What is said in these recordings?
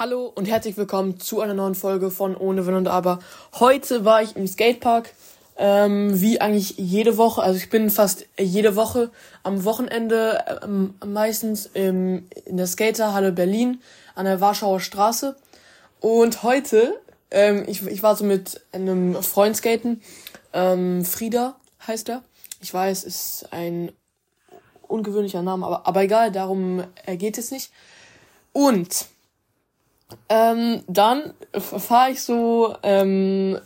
Hallo und herzlich willkommen zu einer neuen Folge von Ohne Wenn und Aber. Heute war ich im Skatepark, ähm, wie eigentlich jede Woche. Also ich bin fast jede Woche am Wochenende ähm, meistens im, in der Skaterhalle Berlin an der Warschauer Straße. Und heute, ähm, ich, ich war so mit einem Freund skaten, ähm, Frieda heißt er. Ich weiß, ist ein ungewöhnlicher Name, aber, aber egal, darum geht es nicht. Und ähm, dann fahre ich so ähm,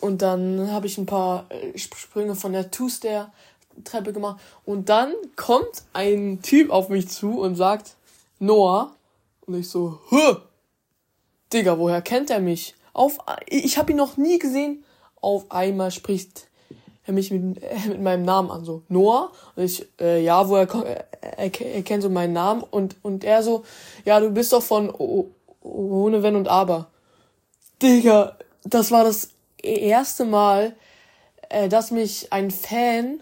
und dann habe ich ein paar äh, Sprünge von der Two-Stair-Treppe gemacht und dann kommt ein Typ auf mich zu und sagt, Noah. Und ich so, Hö! Digga, woher kennt er mich? Auf, ich habe ihn noch nie gesehen. Auf einmal spricht er mich mit, äh, mit meinem Namen an, so Noah. Und ich, äh, ja, woher er, er, er kennt so meinen Namen und und er so, ja, du bist doch von o ohne Wenn und Aber. Digga, das war das erste Mal, äh, dass mich ein Fan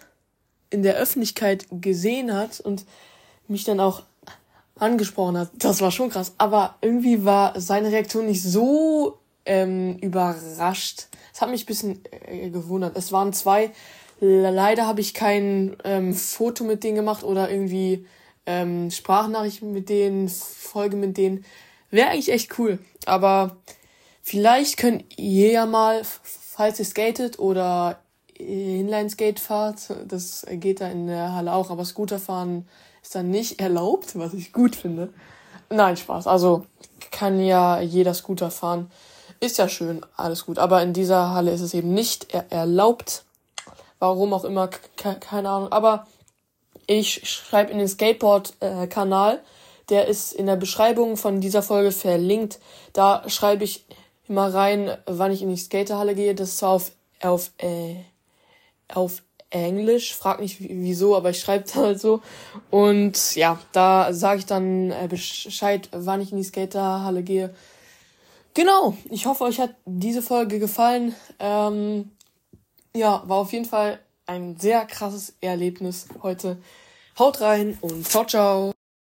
in der Öffentlichkeit gesehen hat und mich dann auch angesprochen hat. Das war schon krass. Aber irgendwie war seine Reaktion nicht so ähm, überrascht. Es hat mich ein bisschen äh, gewundert. Es waren zwei. Leider habe ich kein ähm, Foto mit denen gemacht oder irgendwie ähm, Sprachnachrichten mit denen, Folge mit denen. Wäre eigentlich echt cool. Aber vielleicht könnt ihr ja mal, falls ihr skatet oder Inline-Skate fahrt, das geht da in der Halle auch, aber Scooterfahren ist dann nicht erlaubt, was ich gut finde. Nein, Spaß. Also kann ja jeder Scooter fahren. Ist ja schön, alles gut. Aber in dieser Halle ist es eben nicht er erlaubt. Warum auch immer, keine Ahnung. Aber ich schreibe in den Skateboard-Kanal äh, der ist in der Beschreibung von dieser Folge verlinkt. Da schreibe ich immer rein, wann ich in die Skaterhalle gehe. Das ist zwar auf, auf, äh, auf Englisch. Frag nicht wieso, aber ich schreibe es halt so. Und ja, da sage ich dann äh, Bescheid, wann ich in die Skaterhalle gehe. Genau, ich hoffe, euch hat diese Folge gefallen. Ähm, ja, war auf jeden Fall ein sehr krasses Erlebnis heute. Haut rein und ciao, ciao.